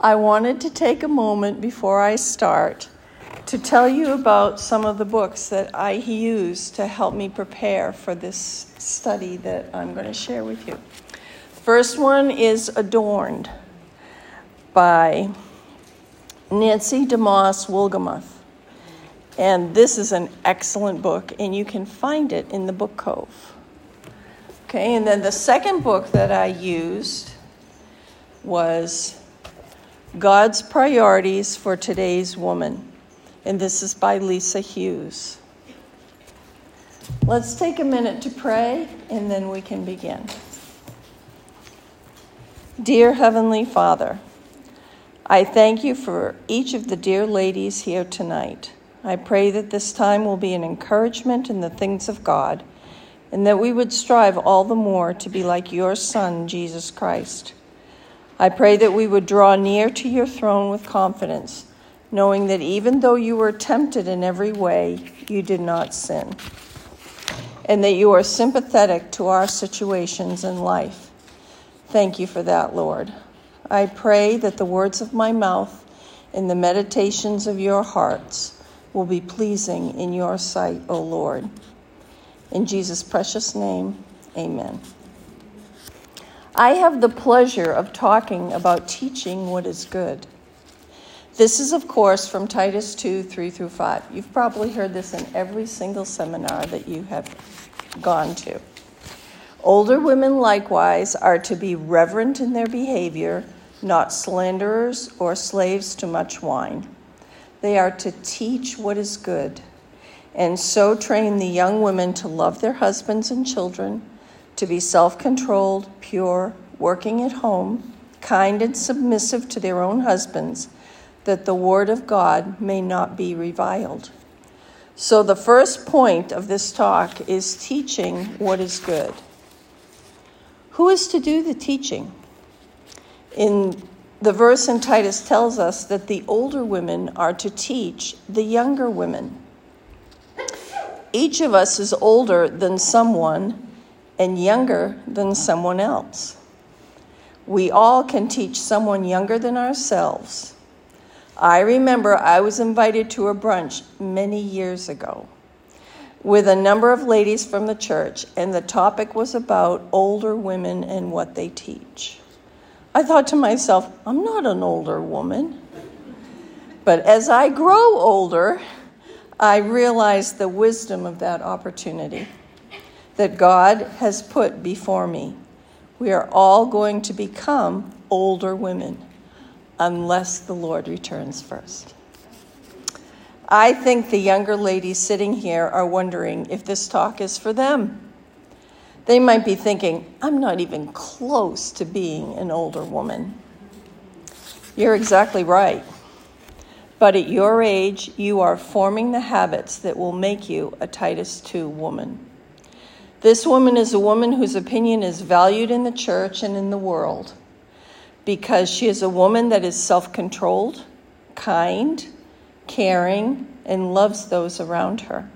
I wanted to take a moment before I start to tell you about some of the books that I use to help me prepare for this study that I'm going to share with you. First one is Adorned by Nancy DeMoss Wolgemuth. And this is an excellent book, and you can find it in the Book Cove. Okay, and then the second book that I used was God's Priorities for Today's Woman. And this is by Lisa Hughes. Let's take a minute to pray and then we can begin. Dear Heavenly Father, I thank you for each of the dear ladies here tonight. I pray that this time will be an encouragement in the things of God and that we would strive all the more to be like your Son, Jesus Christ. I pray that we would draw near to your throne with confidence, knowing that even though you were tempted in every way, you did not sin, and that you are sympathetic to our situations in life. Thank you for that, Lord. I pray that the words of my mouth and the meditations of your hearts will be pleasing in your sight, O Lord. In Jesus' precious name, amen. I have the pleasure of talking about teaching what is good. This is, of course, from Titus 2 3 through 5. You've probably heard this in every single seminar that you have gone to. Older women, likewise, are to be reverent in their behavior, not slanderers or slaves to much wine. They are to teach what is good, and so train the young women to love their husbands and children to be self controlled, pure, working at home, kind and submissive to their own husbands, that the word of God may not be reviled. So, the first point of this talk is teaching what is good. Who is to do the teaching? In the verse in Titus tells us that the older women are to teach the younger women. Each of us is older than someone and younger than someone else. We all can teach someone younger than ourselves. I remember I was invited to a brunch many years ago with a number of ladies from the church, and the topic was about older women and what they teach. I thought to myself, I'm not an older woman. But as I grow older, I realize the wisdom of that opportunity that God has put before me. We are all going to become older women unless the Lord returns first. I think the younger ladies sitting here are wondering if this talk is for them. They might be thinking, I'm not even close to being an older woman. You're exactly right. But at your age, you are forming the habits that will make you a Titus 2 woman. This woman is a woman whose opinion is valued in the church and in the world because she is a woman that is self controlled, kind, caring, and loves those around her.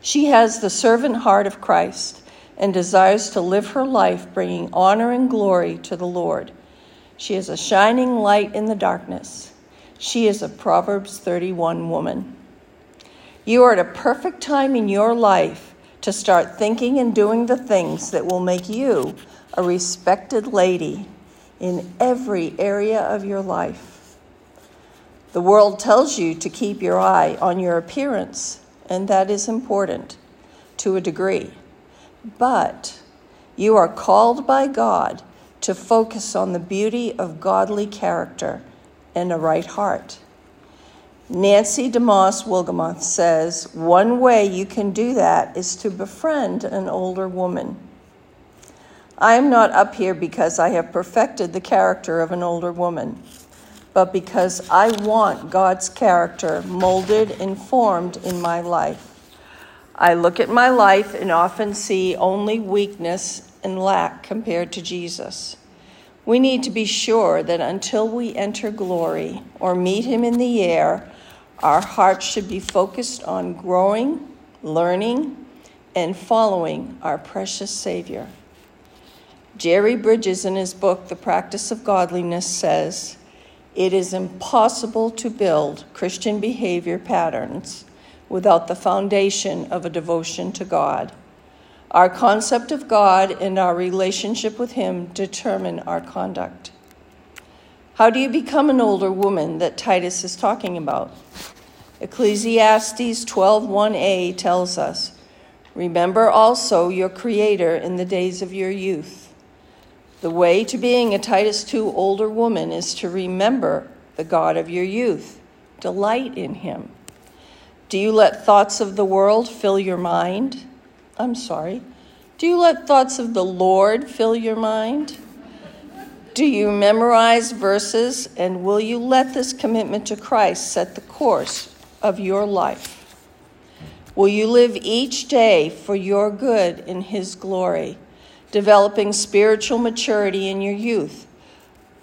She has the servant heart of Christ and desires to live her life bringing honor and glory to the Lord. She is a shining light in the darkness. She is a Proverbs 31 woman. You are at a perfect time in your life to start thinking and doing the things that will make you a respected lady in every area of your life. The world tells you to keep your eye on your appearance, and that is important to a degree. But you are called by God to focus on the beauty of godly character and a right heart. Nancy DeMoss Wolgemuth says one way you can do that is to befriend an older woman. I am not up here because I have perfected the character of an older woman, but because I want God's character molded and formed in my life. I look at my life and often see only weakness and lack compared to Jesus. We need to be sure that until we enter glory or meet him in the air, our hearts should be focused on growing, learning, and following our precious Savior. Jerry Bridges, in his book, The Practice of Godliness, says It is impossible to build Christian behavior patterns without the foundation of a devotion to God. Our concept of God and our relationship with Him determine our conduct. How do you become an older woman that Titus is talking about? Ecclesiastes 12:1a tells us, "Remember also your creator in the days of your youth." The way to being a Titus 2 older woman is to remember the God of your youth. Delight in him. Do you let thoughts of the world fill your mind? I'm sorry. Do you let thoughts of the Lord fill your mind? Do you memorize verses and will you let this commitment to Christ set the course of your life? Will you live each day for your good in His glory? developing spiritual maturity in your youth.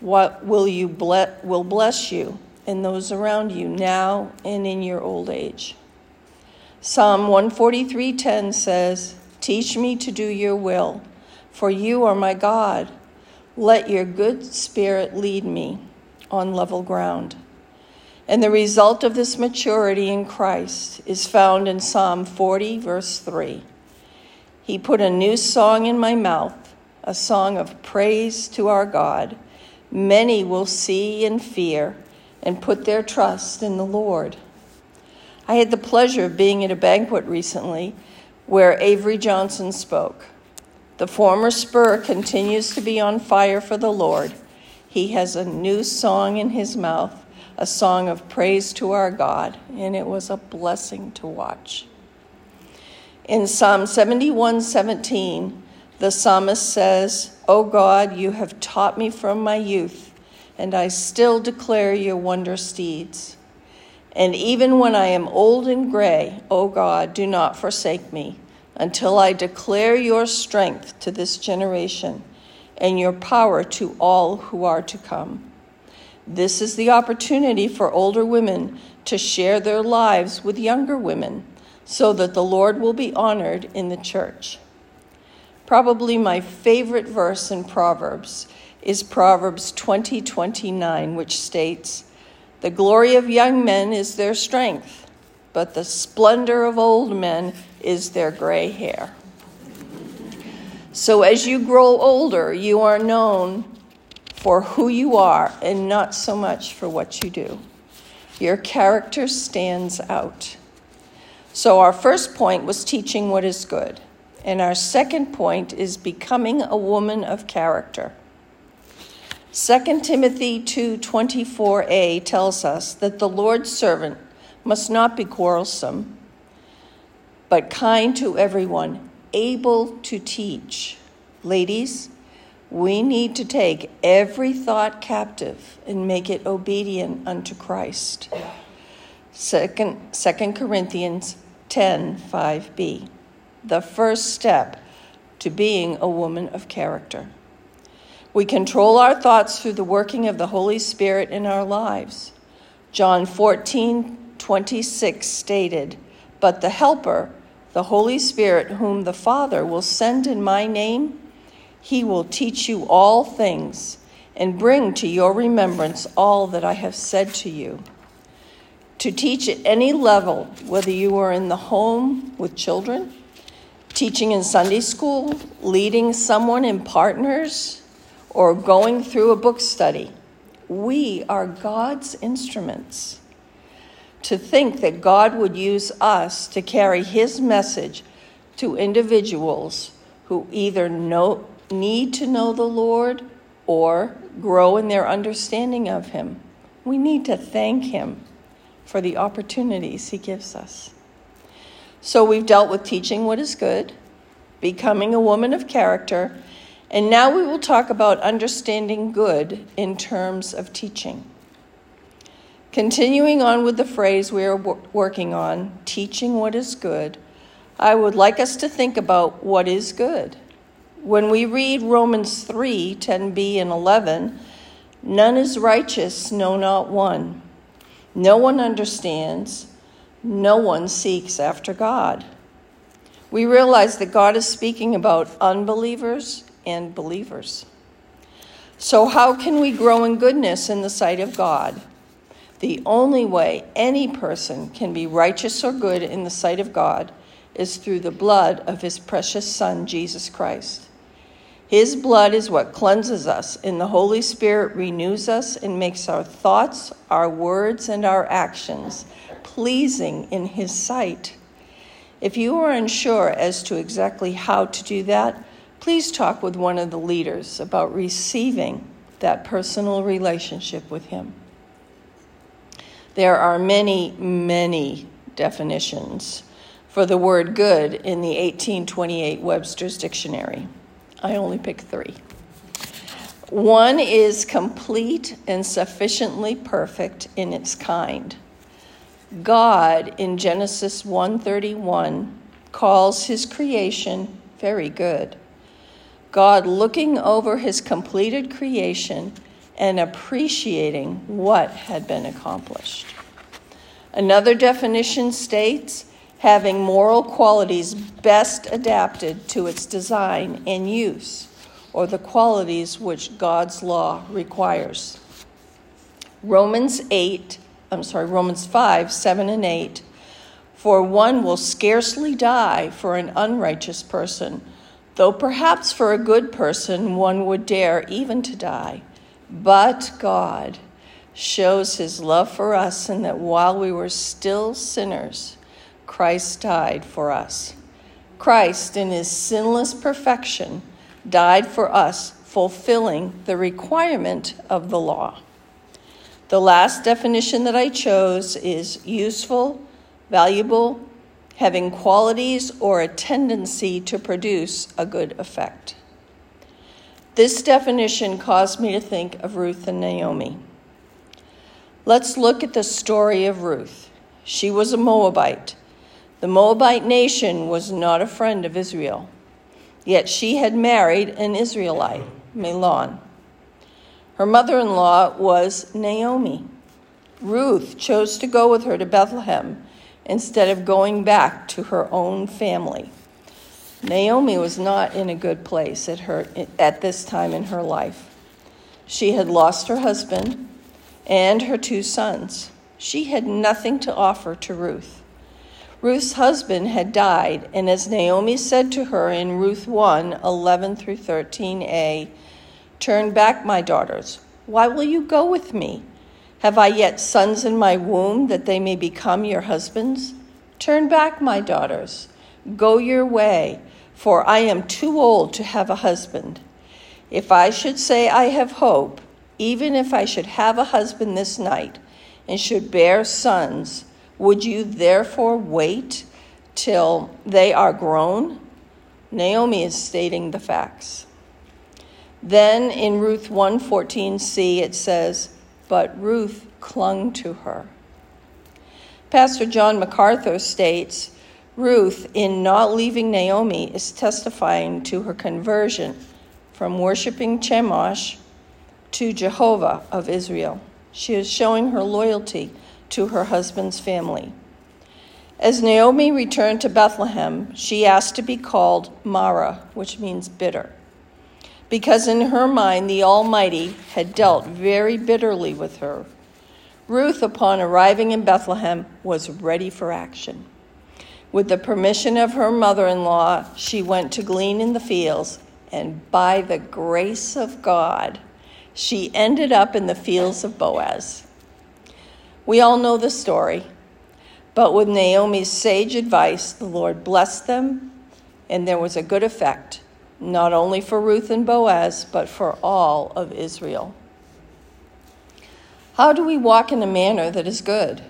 What will you ble- will bless you and those around you now and in your old age. Psalm 143:10 says, "Teach me to do your will, for you are my God. Let your good spirit lead me on level ground." And the result of this maturity in Christ is found in Psalm 40 verse 3. He put a new song in my mouth, a song of praise to our God. Many will see and fear and put their trust in the Lord. I had the pleasure of being at a banquet recently where Avery Johnson spoke. The former Spur continues to be on fire for the Lord. He has a new song in his mouth, a song of praise to our God, and it was a blessing to watch. In Psalm 71 17, the psalmist says, O God, you have taught me from my youth, and I still declare your wondrous deeds. And even when I am old and gray, O God, do not forsake me until I declare your strength to this generation and your power to all who are to come. This is the opportunity for older women to share their lives with younger women so that the Lord will be honored in the church. Probably my favorite verse in Proverbs is Proverbs 20 which states, The glory of young men is their strength, but the splendor of old men is their gray hair. So as you grow older, you are known for who you are and not so much for what you do. Your character stands out. So, our first point was teaching what is good. And our second point is becoming a woman of character. 2 Timothy 2:24a tells us that the Lord's servant must not be quarrelsome, but kind to everyone, able to teach. Ladies, we need to take every thought captive and make it obedient unto Christ. Second, 2 Corinthians 10 5b, the first step to being a woman of character. We control our thoughts through the working of the Holy Spirit in our lives. John 14 26 stated, But the Helper, the Holy Spirit, whom the Father will send in my name, he will teach you all things and bring to your remembrance all that I have said to you to teach at any level, whether you are in the home with children, teaching in Sunday school, leading someone in partners, or going through a book study. We are God's instruments. To think that God would use us to carry His message to individuals who either know, need to know the Lord or grow in their understanding of Him. We need to thank Him for the opportunities He gives us. So we've dealt with teaching what is good, becoming a woman of character, and now we will talk about understanding good in terms of teaching. Continuing on with the phrase we are working on, teaching what is good, I would like us to think about what is good. When we read Romans 3 10b and 11, none is righteous, no, not one. No one understands. No one seeks after God. We realize that God is speaking about unbelievers and believers. So, how can we grow in goodness in the sight of God? The only way any person can be righteous or good in the sight of God is through the blood of his precious Son, Jesus Christ. His blood is what cleanses us, and the Holy Spirit renews us and makes our thoughts, our words, and our actions pleasing in His sight. If you are unsure as to exactly how to do that, please talk with one of the leaders about receiving that personal relationship with Him. There are many, many definitions for the word good in the 1828 Webster's Dictionary. I only picked three. One is complete and sufficiently perfect in its kind. God in Genesis 1:31 calls his creation very good. God looking over his completed creation and appreciating what had been accomplished. Another definition states having moral qualities best adapted to its design and use, or the qualities which God's law requires. Romans 8, I'm sorry, Romans 5, 7 and 8. For one will scarcely die for an unrighteous person Though perhaps for a good person one would dare even to die, but God shows his love for us in that while we were still sinners, Christ died for us. Christ, in his sinless perfection, died for us, fulfilling the requirement of the law. The last definition that I chose is useful, valuable, having qualities or a tendency to produce a good effect. This definition caused me to think of Ruth and Naomi. Let's look at the story of Ruth. She was a Moabite. The Moabite nation was not a friend of Israel, yet she had married an Israelite, Mahlon. Her mother in law was Naomi. Ruth chose to go with her to Bethlehem instead of going back to her own family. Naomi was not in a good place at, her, at this time in her life. She had lost her husband and her two sons. She had nothing to offer to Ruth. Ruth's husband had died, and as Naomi said to her in Ruth 1 11 through 13a, Turn back, my daughters. Why will you go with me? Have I yet sons in my womb that they may become your husbands? Turn back, my daughters. Go your way, for I am too old to have a husband. If I should say I have hope, even if I should have a husband this night and should bear sons, would you therefore wait till they are grown? Naomi is stating the facts. Then in Ruth 1:14c it says, but Ruth clung to her. Pastor John MacArthur states Ruth, in not leaving Naomi, is testifying to her conversion from worshiping Chemosh to Jehovah of Israel. She is showing her loyalty to her husband's family. As Naomi returned to Bethlehem, she asked to be called Mara, which means bitter because in her mind the Almighty had dealt very bitterly with her. Ruth, upon arriving in Bethlehem, was ready for action. With the permission of her mother in law, she went to glean in the fields, and by the grace of God, she ended up in the fields of Boaz. We all know the story, but with Naomi's sage advice, the Lord blessed them, and there was a good effect not only for Ruth and Boaz, but for all of Israel. How do we walk in a manner that is good?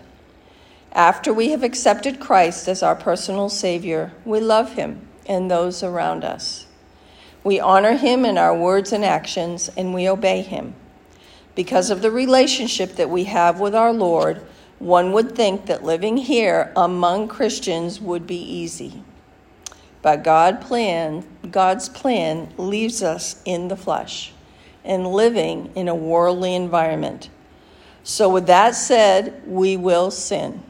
After we have accepted Christ as our personal Savior, we love Him and those around us. We honor Him in our words and actions, and we obey Him. Because of the relationship that we have with our Lord, one would think that living here among Christians would be easy. But God plan, God's plan leaves us in the flesh and living in a worldly environment. So, with that said, we will sin.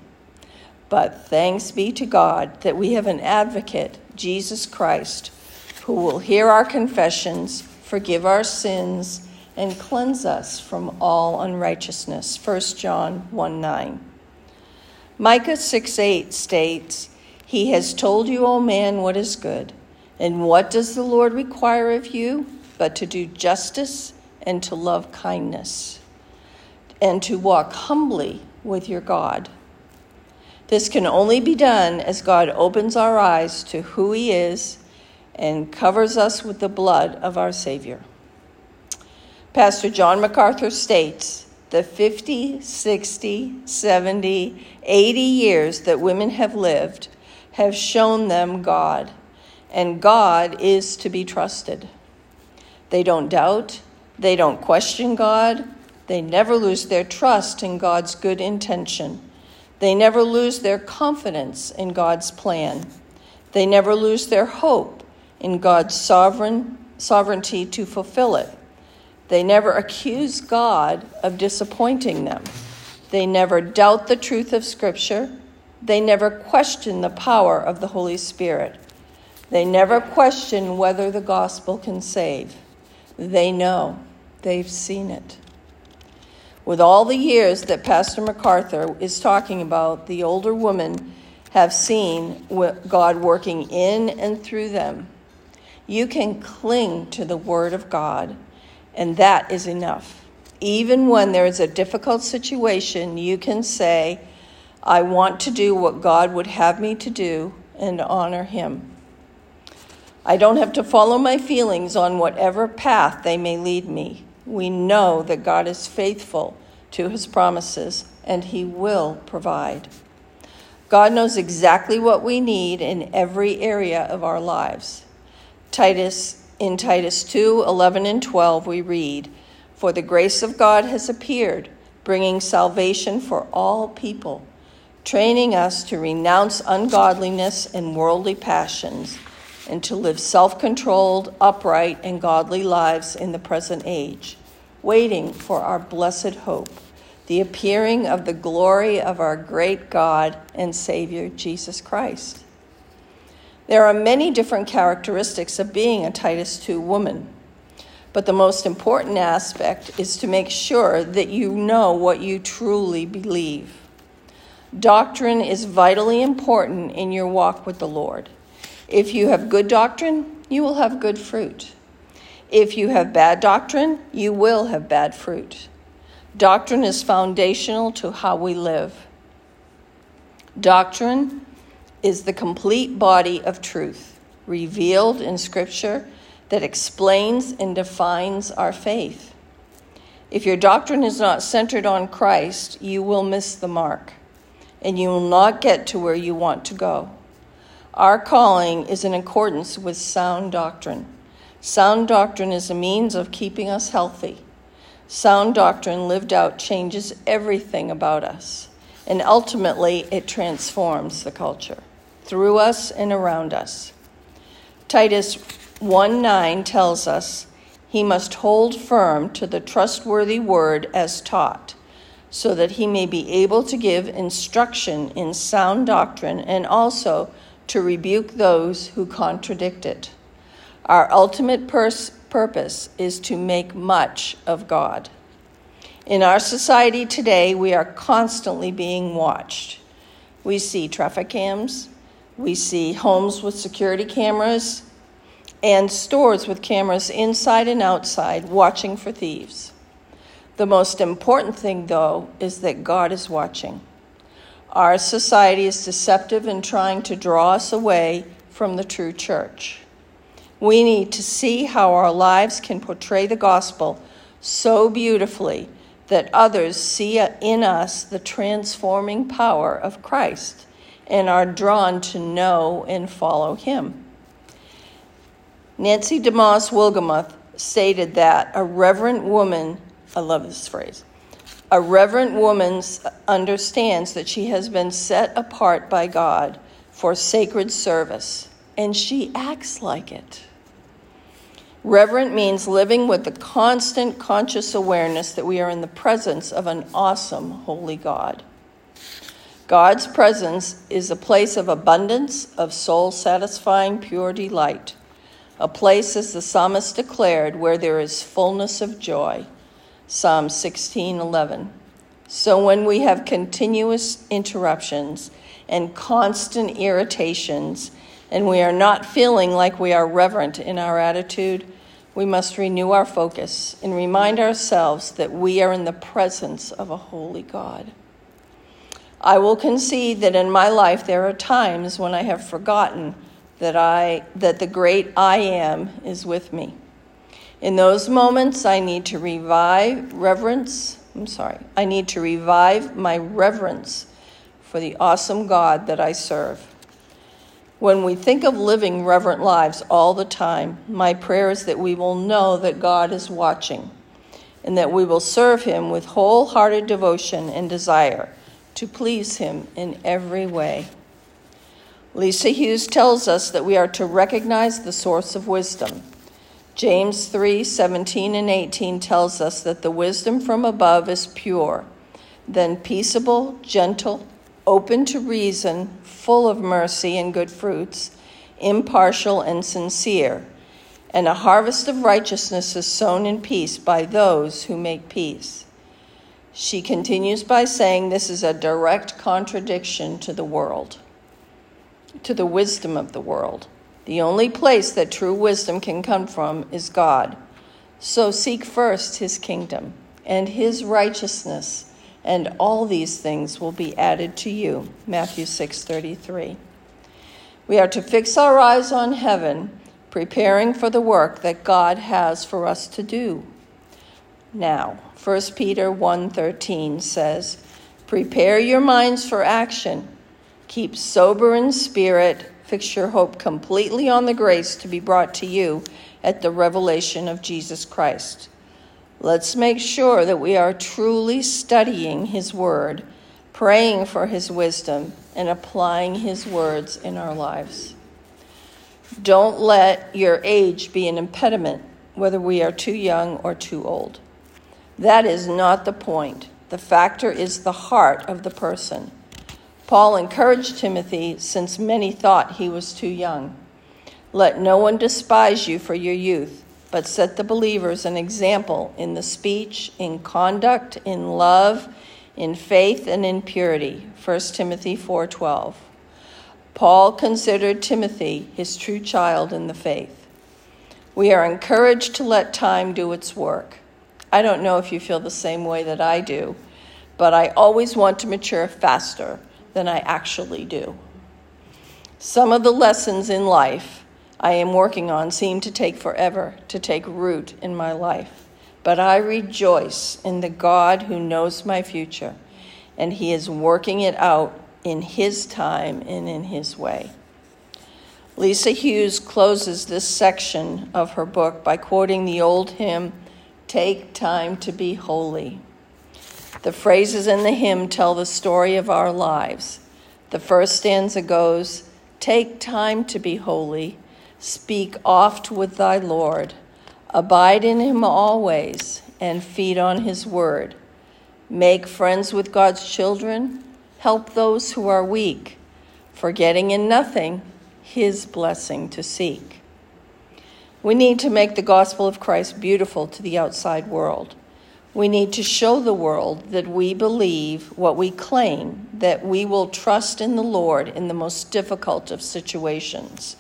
But thanks be to God that we have an advocate, Jesus Christ, who will hear our confessions, forgive our sins, and cleanse us from all unrighteousness. 1 John 1 9. Micah 6 8 states, He has told you, O man, what is good. And what does the Lord require of you? But to do justice and to love kindness, and to walk humbly with your God. This can only be done as God opens our eyes to who He is and covers us with the blood of our Savior. Pastor John MacArthur states the 50, 60, 70, 80 years that women have lived have shown them God, and God is to be trusted. They don't doubt, they don't question God, they never lose their trust in God's good intention. They never lose their confidence in God's plan. They never lose their hope in God's sovereign sovereignty to fulfill it. They never accuse God of disappointing them. They never doubt the truth of Scripture. They never question the power of the Holy Spirit. They never question whether the gospel can save. They know, they've seen it. With all the years that Pastor MacArthur is talking about, the older women have seen God working in and through them. You can cling to the Word of God and that is enough. Even when there is a difficult situation, you can say, I want to do what God would have me to do and honor Him. I don't have to follow my feelings on whatever path they may lead me. We know that God is faithful to His promises and He will provide. God knows exactly what we need in every area of our lives. Titus in Titus 2 11 and 12, we read, For the grace of God has appeared, bringing salvation for all people, training us to renounce ungodliness and worldly passions, and to live self controlled, upright, and godly lives in the present age, waiting for our blessed hope, the appearing of the glory of our great God and Savior, Jesus Christ. There are many different characteristics of being a Titus 2 woman, but the most important aspect is to make sure that you know what you truly believe. Doctrine is vitally important in your walk with the Lord. If you have good doctrine, you will have good fruit. If you have bad doctrine, you will have bad fruit. Doctrine is foundational to how we live. Doctrine is the complete body of truth revealed in Scripture that explains and defines our faith. If your doctrine is not centered on Christ, you will miss the mark and you will not get to where you want to go. Our calling is in accordance with sound doctrine. Sound doctrine is a means of keeping us healthy. Sound doctrine lived out changes everything about us, and ultimately it transforms the culture through us and around us. Titus 1 9 tells us he must hold firm to the trustworthy word as taught, so that he may be able to give instruction in sound doctrine and also to rebuke those who contradict it. Our ultimate pers- purpose is to make much of God. In our society today, we are constantly being watched. We see traffic cams, we see homes with security cameras and stores with cameras inside and outside watching for thieves. The most important thing, though, is that God is watching. Our society is deceptive in trying to draw us away from the true church. We need to see how our lives can portray the gospel so beautifully that others see in us the transforming power of Christ and are drawn to know and follow him. Nancy DeMoss Wolgemuth stated that a reverent woman, I love this phrase, a reverent woman understands that she has been set apart by God for sacred service, and she acts like it. Reverent means living with the constant conscious awareness that we are in the presence of an awesome, holy God. God's presence is a place of abundance, of soul satisfying pure delight. a place, as the psalmist declared, where there is fullness of joy. Psalm 16:11. So when we have continuous interruptions and constant irritations, and we are not feeling like we are reverent in our attitude, we must renew our focus and remind ourselves that we are in the presence of a holy God. I will concede that in my life there are times when I have forgotten that I that the great I am is with me. In those moments I need to revive reverence, I'm sorry. I need to revive my reverence for the awesome God that I serve. When we think of living reverent lives all the time, my prayer is that we will know that God is watching and that we will serve him with wholehearted devotion and desire to please Him in every way. Lisa Hughes tells us that we are to recognize the source of wisdom. James 3 17 and 18 tells us that the wisdom from above is pure, then peaceable, gentle, open to reason, full of mercy and good fruits, impartial and sincere. And a harvest of righteousness is sown in peace by those who make peace. She continues by saying this is a direct contradiction to the world, to the wisdom of the world. The only place that true wisdom can come from is God. So seek first his kingdom and his righteousness, and all these things will be added to you. Matthew 6:33. We are to fix our eyes on heaven, preparing for the work that God has for us to do. Now, 1 Peter 1:13 says, "Prepare your minds for action. Keep sober in spirit. Fix your hope completely on the grace to be brought to you at the revelation of Jesus Christ." Let's make sure that we are truly studying his word, praying for his wisdom, and applying his words in our lives. Don't let your age be an impediment, whether we are too young or too old. That is not the point. The factor is the heart of the person. Paul encouraged Timothy since many thought he was too young. Let no one despise you for your youth, but set the believers an example in the speech, in conduct, in love, in faith, and in purity. 1 Timothy 4:12. Paul considered Timothy his true child in the faith. We are encouraged to let time do its work. I don't know if you feel the same way that I do, but I always want to mature faster than I actually do. Some of the lessons in life I am working on seem to take forever to take root in my life, but I rejoice in the God who knows my future, and He is working it out in His time and in His way. Lisa Hughes closes this section of her book by quoting the old hymn. Take time to be holy. The phrases in the hymn tell the story of our lives. The first stanza goes Take time to be holy, speak oft with thy Lord, abide in him always, and feed on his word. Make friends with God's children, help those who are weak, forgetting in nothing his blessing to seek. We need to make the gospel of Christ beautiful to the outside world. We need to show the world that we believe what we claim, that we will trust in the Lord in the most difficult of situations.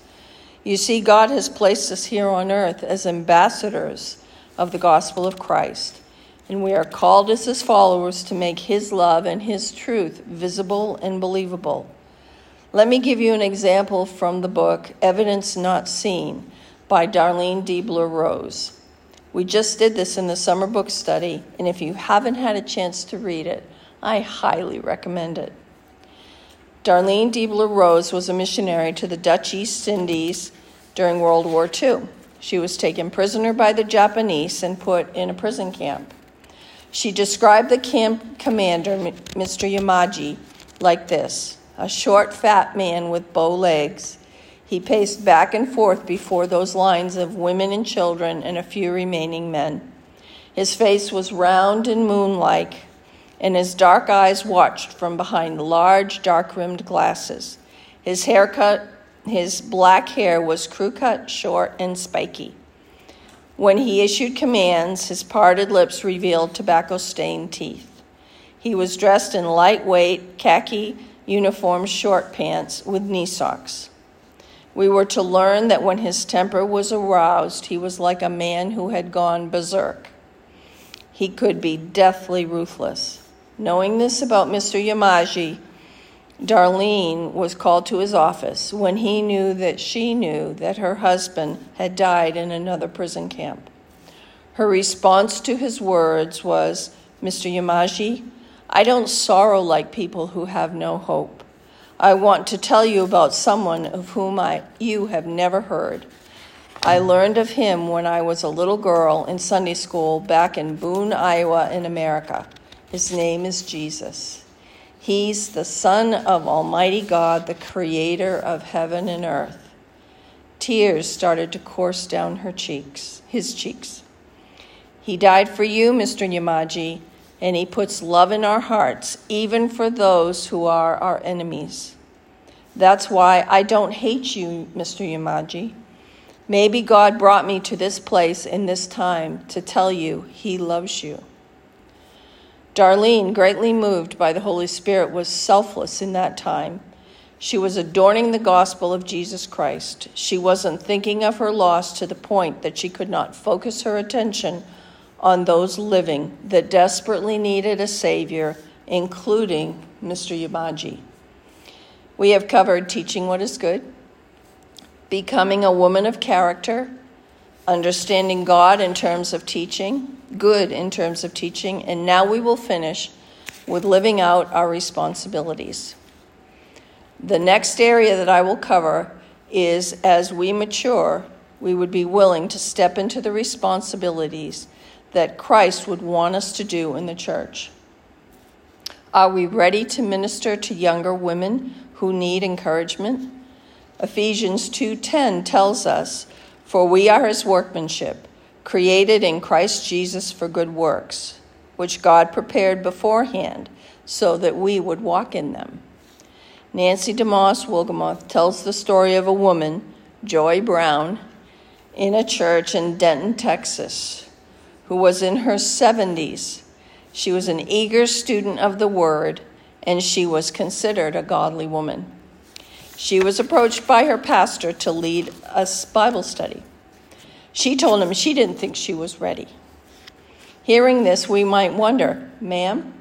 You see, God has placed us here on earth as ambassadors of the gospel of Christ, and we are called as his followers to make his love and his truth visible and believable. Let me give you an example from the book Evidence Not Seen by Darlene Deibler Rose. We just did this in the summer book study, and if you haven't had a chance to read it, I highly recommend it. Darlene Deibler Rose was a missionary to the Dutch East Indies during World War II. She was taken prisoner by the Japanese and put in a prison camp. She described the camp commander, Mr. Yamaji, like this a short, fat man with bow legs he paced back and forth before those lines of women and children and a few remaining men. His face was round and moon like, and his dark eyes watched from behind large, dark rimmed glasses. His haircut His black hair was crew cut, short, and spiky. When he issued commands, his parted lips revealed tobacco stained teeth. He was dressed in lightweight khaki uniform short pants with knee socks. We were to learn that when his temper was aroused, he was like a man who had gone berserk. He could be deathly ruthless. Knowing this about Mr. Yamaji, Darlene was called to his office when he knew that she knew that her husband had died in another prison camp. Her response to his words was, Mr. Yamaji, I don't sorrow like people who have no hope. I want to tell you about someone of whom I, you have never heard. I learned of him when I was a little girl in Sunday school back in Boone, Iowa, in America. His name is Jesus. He's the Son of Almighty God, the Creator of heaven and earth. Tears started to course down her cheeks, his cheeks. He died for you, Mr. Yamaji, and he puts love in our hearts, even for those who are our enemies. That's why I don't hate you, Mr. Yamaji. Maybe God brought me to this place in this time to tell you he loves you. Darlene, greatly moved by the Holy Spirit, was selfless in that time. She was adorning the gospel of Jesus Christ. She wasn't thinking of her loss to the point that she could not focus her attention on those living that desperately needed a Savior, including Mr. Yamaji. We have covered teaching what is good, becoming a woman of character, understanding God in terms of teaching, good in terms of teaching, and now we will finish with living out our responsibilities. The next area that I will cover is as we mature, we would be willing to step into the responsibilities that Christ would want us to do in the church. Are we ready to minister to younger women who need encouragement? Ephesians 2:10 tells us, "For we are his workmanship, created in Christ Jesus for good works, which God prepared beforehand so that we would walk in them." Nancy DeMoss Wolgemuth tells the story of a woman, Joy Brown, in a church in Denton, Texas who was in her 70s. She was an eager student of the word, and she was considered a godly woman. She was approached by her pastor to lead a Bible study. She told him she didn't think she was ready. Hearing this, we might wonder, ma'am,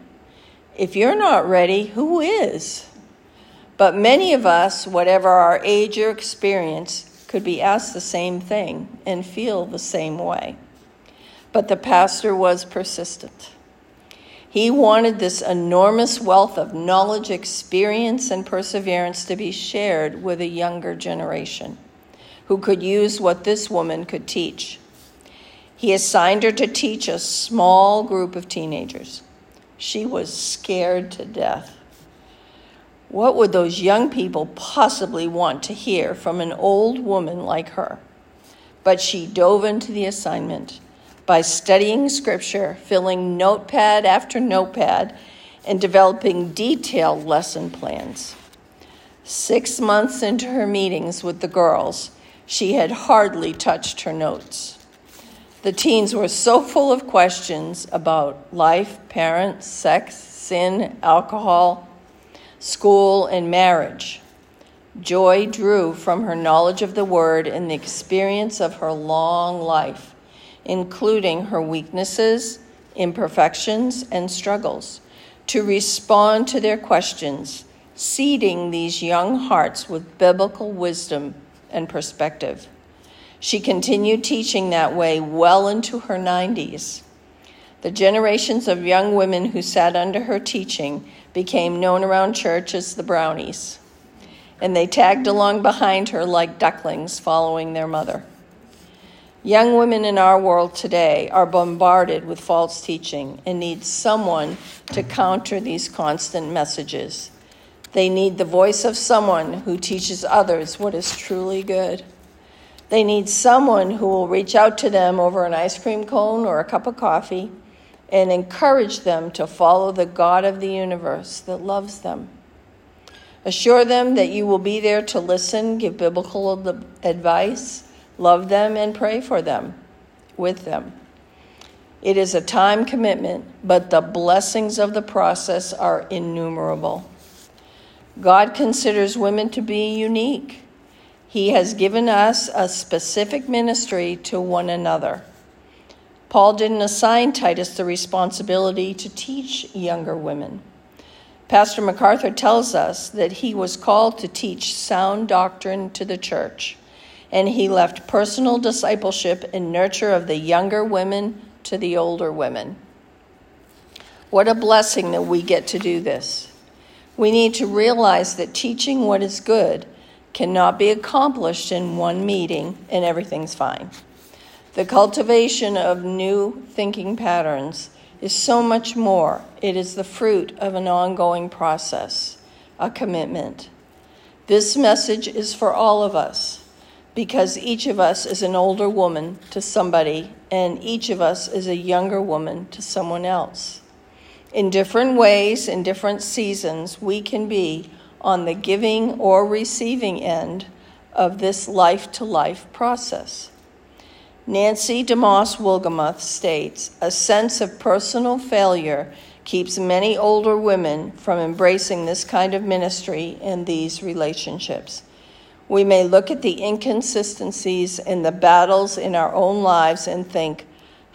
if you're not ready, who is? But many of us, whatever our age or experience, could be asked the same thing and feel the same way. But the pastor was persistent. He wanted this enormous wealth of knowledge, experience, and perseverance to be shared with a younger generation who could use what this woman could teach. He assigned her to teach a small group of teenagers. She was scared to death. What would those young people possibly want to hear from an old woman like her? But she dove into the assignment by studying scripture, filling notepad after notepad, and developing detailed lesson plans. Six months into her meetings with the girls, she had hardly touched her notes. The teens were so full of questions about life, parents, sex, sin, alcohol, school, and marriage. Joy drew from her knowledge of the Word and the experience of her long life including her weaknesses, imperfections, and struggles, to respond to their questions, seeding these young hearts with biblical wisdom and perspective. She continued teaching that way well into her 90s. The generations of young women who sat under her teaching became known around church as the Brownies, and they tagged along behind her like ducklings following their mother. Young women in our world today are bombarded with false teaching and need someone to counter these constant messages. They need the voice of someone who teaches others what is truly good. They need someone who will reach out to them over an ice cream cone or a cup of coffee and encourage them to follow the God of the universe that loves them. Assure them that you will be there to listen, give biblical advice, love them, and pray for them, with them. It is a time commitment, but the blessings of the process are innumerable. God considers women to be unique. He has given us a specific ministry to one another. Paul didn't assign Titus the responsibility to teach younger women. Pastor MacArthur tells us that he was called to teach sound doctrine to the church, and he left personal discipleship and nurture of the younger women to the older women. What a blessing that we get to do this. We need to realize that teaching what is good cannot be accomplished in one meeting and everything's fine. The cultivation of new thinking patterns is so much more. It is the fruit of an ongoing process, a commitment. This message is for all of us because each of us is an older woman to somebody, and each of us is a younger woman to someone else. In different ways, in different seasons, we can be on the giving or receiving end of this life to life process. Nancy DeMoss Wolgemuth states a sense of personal failure keeps many older women from embracing this kind of ministry and these relationships. We may look at the inconsistencies and the battles in our own lives and think,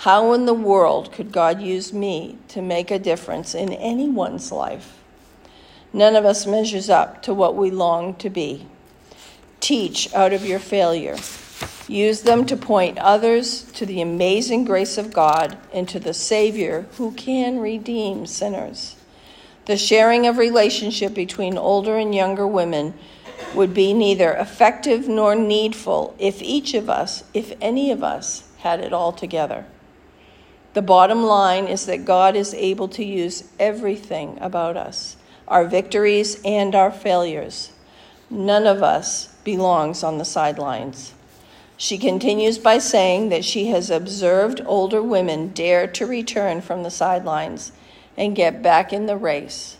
how in the world could God use me to make a difference in anyone's life? None of us measures up to what we long to be. Teach out of your failure. Use them to point others to the amazing grace of God and to the Savior who can redeem sinners. The sharing of relationship between older and younger women would be neither effective nor needful if each of us, if any of us, had it all together. The bottom line is that God is able to use everything about us, our victories and our failures. None of us belongs on the sidelines. She continues by saying that she has observed older women dare to return from the sidelines and get back in the race,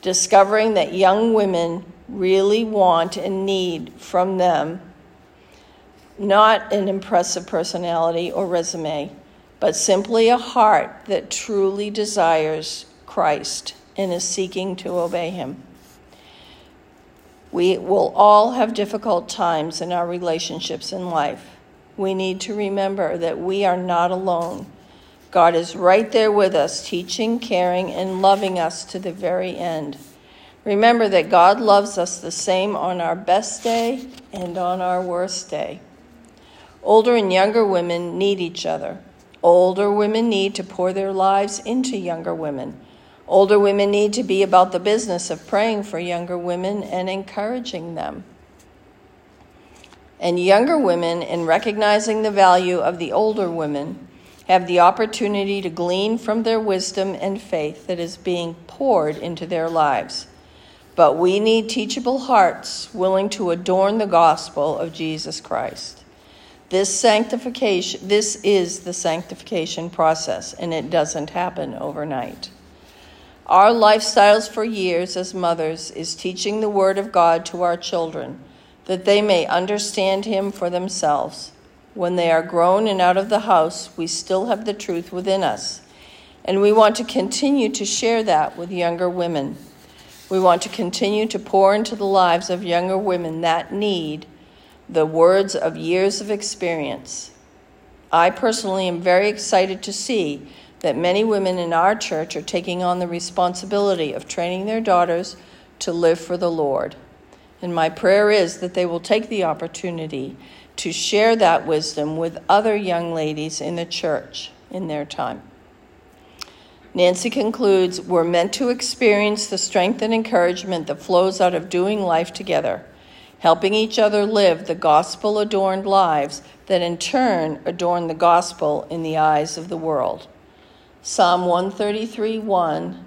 discovering that young women really want and need from them not an impressive personality or resume, but simply a heart that truly desires Christ and is seeking to obey Him. We will all have difficult times in our relationships in life. We need to remember that we are not alone. God is right there with us, teaching, caring, and loving us to the very end. Remember that God loves us the same on our best day and on our worst day. Older and younger women need each other. Older women need to pour their lives into younger women. Older women need to be about the business of praying for younger women and encouraging them. And younger women, in recognizing the value of the older women, have the opportunity to glean from their wisdom and faith that is being poured into their lives. But we need teachable hearts willing to adorn the gospel of Jesus Christ. This sanctification, this is the sanctification process, and it doesn't happen overnight. Our lifestyles for years as mothers is teaching the Word of God to our children that they may understand Him for themselves. When they are grown and out of the house, we still have the truth within us. And we want to continue to share that with younger women. We want to continue to pour into the lives of younger women that need the words of years of experience. I personally am very excited to see that many women in our church are taking on the responsibility of training their daughters to live for the Lord. And my prayer is that they will take the opportunity to share that wisdom with other young ladies in the church in their time. Nancy concludes We're meant to experience the strength and encouragement that flows out of doing life together, helping each other live the gospel adorned lives that in turn adorn the gospel in the eyes of the world. Psalm 133 1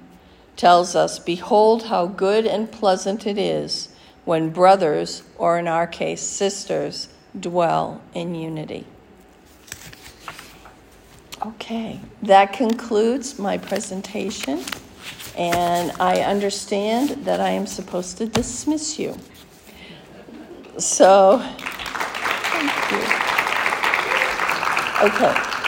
tells us, Behold, how good and pleasant it is when brothers, or in our case, sisters, dwell in unity. Okay, that concludes my presentation. And I understand that I am supposed to dismiss you. So, thank you. Okay.